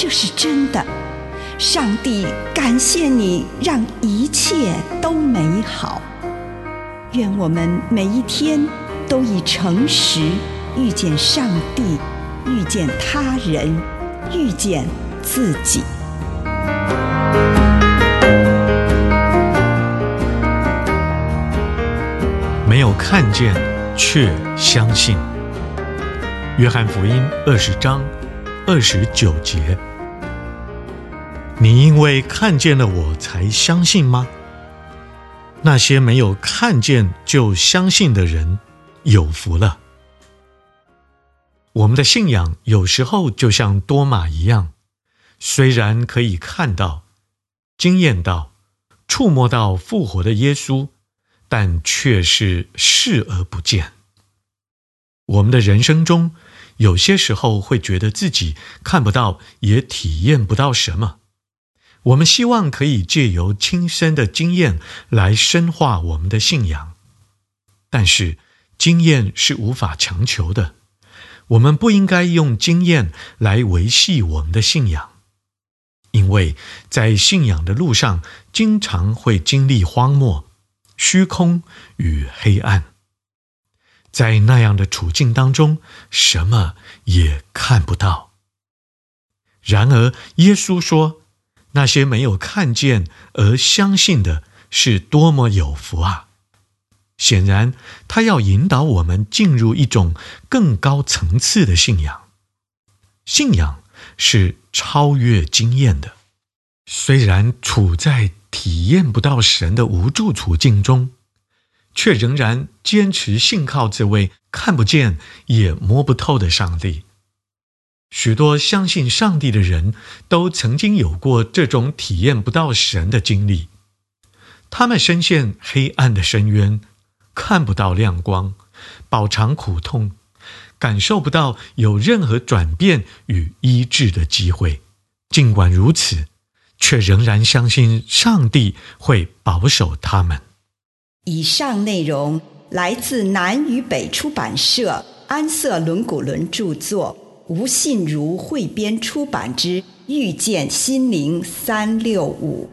这是真的。上帝感谢你，让一切都美好。愿我们每一天都以诚实遇见上帝，遇见他人，遇见自己。没有看见，却相信。约翰福音二十章二十九节：你因为看见了我才相信吗？那些没有看见就相信的人，有福了。我们的信仰有时候就像多马一样，虽然可以看到、经验到、触摸到复活的耶稣。但却是视而不见。我们的人生中，有些时候会觉得自己看不到，也体验不到什么。我们希望可以借由亲身的经验来深化我们的信仰，但是经验是无法强求的。我们不应该用经验来维系我们的信仰，因为在信仰的路上，经常会经历荒漠。虚空与黑暗，在那样的处境当中，什么也看不到。然而，耶稣说：“那些没有看见而相信的，是多么有福啊！”显然，他要引导我们进入一种更高层次的信仰。信仰是超越经验的，虽然处在。体验不到神的无助处境中，却仍然坚持信靠这位看不见也摸不透的上帝。许多相信上帝的人都曾经有过这种体验不到神的经历。他们深陷黑暗的深渊，看不到亮光，饱尝苦痛，感受不到有任何转变与医治的机会。尽管如此，却仍然相信上帝会保守他们。以上内容来自南与北出版社安瑟伦古伦著作，吴信如汇编出版之《遇见心灵三六五》。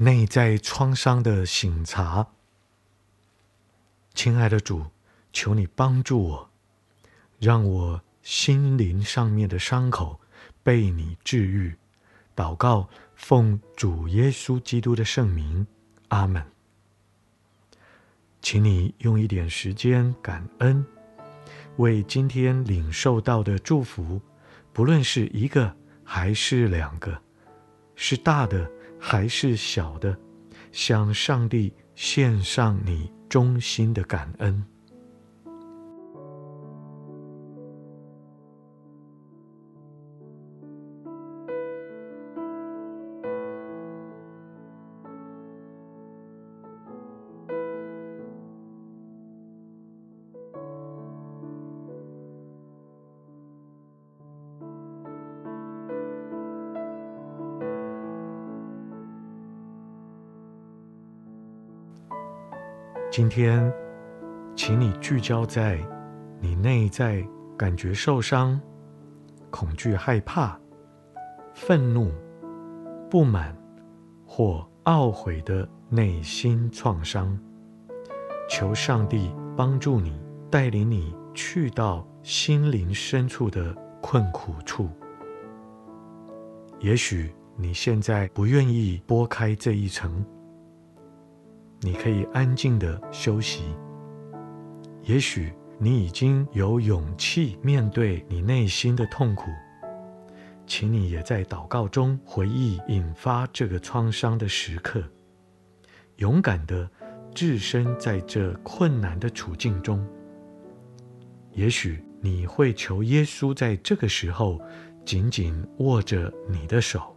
内在创伤的省察。亲爱的主，求你帮助我，让我心灵上面的伤口被你治愈。祷告，奉主耶稣基督的圣名，阿门。请你用一点时间感恩，为今天领受到的祝福，不论是一个还是两个，是大的还是小的，向上帝献上你衷心的感恩。今天，请你聚焦在你内在感觉受伤、恐惧、害怕、愤怒、不满或懊悔的内心创伤。求上帝帮助你，带领你去到心灵深处的困苦处。也许你现在不愿意拨开这一层。你可以安静的休息。也许你已经有勇气面对你内心的痛苦，请你也在祷告中回忆引发这个创伤的时刻，勇敢的置身在这困难的处境中。也许你会求耶稣在这个时候紧紧握着你的手。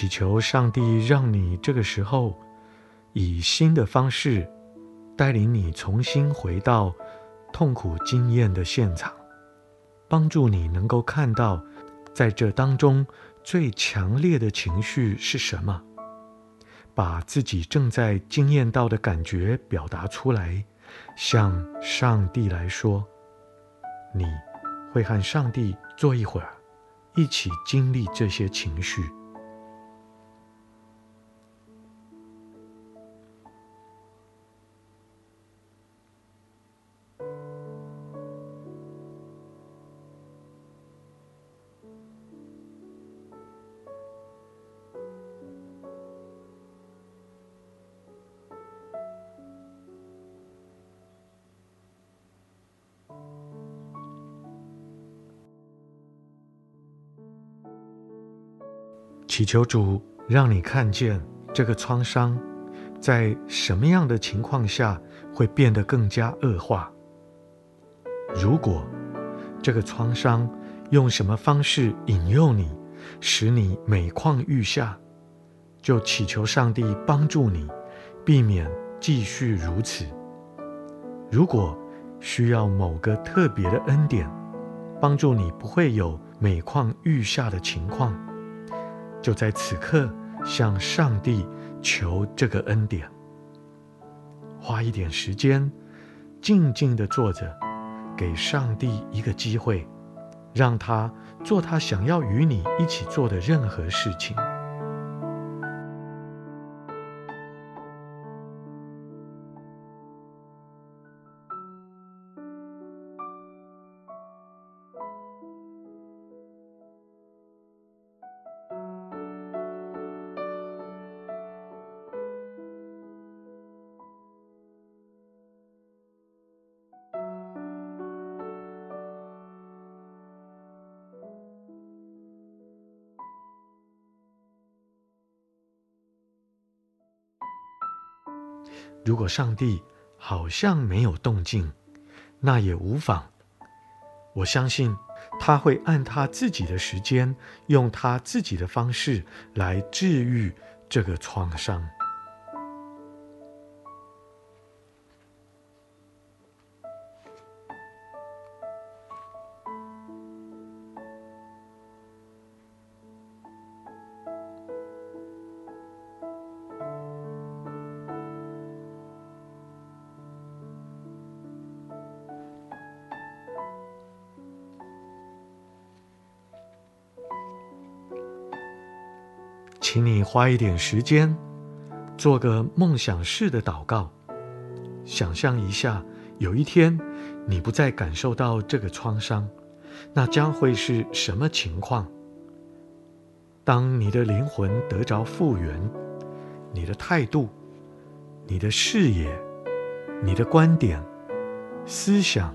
祈求上帝让你这个时候以新的方式带领你重新回到痛苦经验的现场，帮助你能够看到在这当中最强烈的情绪是什么，把自己正在经验到的感觉表达出来，向上帝来说，你会和上帝坐一会儿，一起经历这些情绪。祈求主让你看见这个创伤，在什么样的情况下会变得更加恶化。如果这个创伤用什么方式引诱你，使你每况愈下，就祈求上帝帮助你，避免继续如此。如果需要某个特别的恩典，帮助你不会有每况愈下的情况。就在此刻，向上帝求这个恩典。花一点时间，静静的坐着，给上帝一个机会，让他做他想要与你一起做的任何事情。如果上帝好像没有动静，那也无妨。我相信他会按他自己的时间，用他自己的方式来治愈这个创伤。花一点时间，做个梦想式的祷告，想象一下，有一天你不再感受到这个创伤，那将会是什么情况？当你的灵魂得着复原，你的态度、你的视野、你的观点、思想、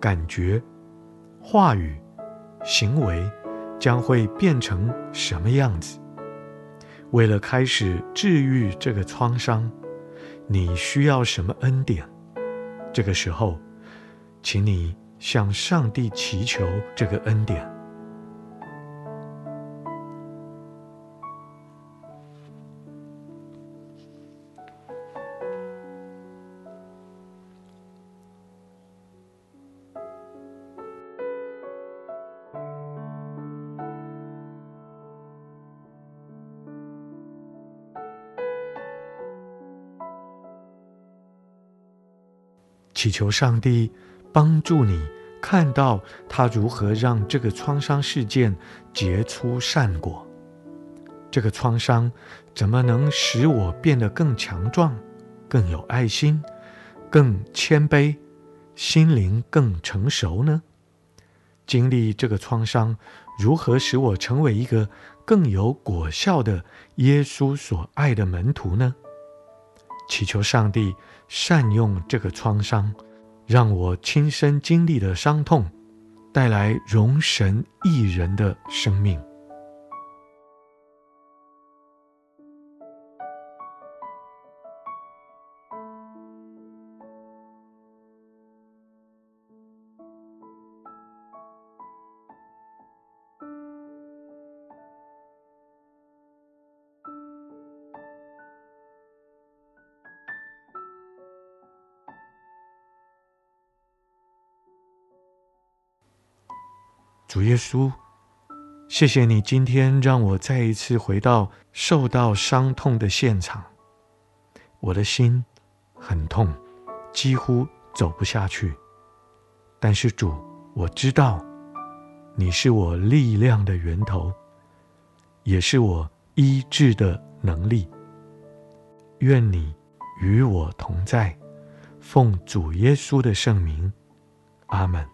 感觉、话语、行为将会变成什么样子？为了开始治愈这个创伤，你需要什么恩典？这个时候，请你向上帝祈求这个恩典。祈求上帝帮助你看到他如何让这个创伤事件结出善果。这个创伤怎么能使我变得更强壮、更有爱心、更谦卑、心灵更成熟呢？经历这个创伤，如何使我成为一个更有果效的耶稣所爱的门徒呢？祈求上帝善用这个创伤，让我亲身经历的伤痛，带来容神益人的生命。主耶稣，谢谢你今天让我再一次回到受到伤痛的现场。我的心很痛，几乎走不下去。但是主，我知道你是我力量的源头，也是我医治的能力。愿你与我同在，奉主耶稣的圣名，阿门。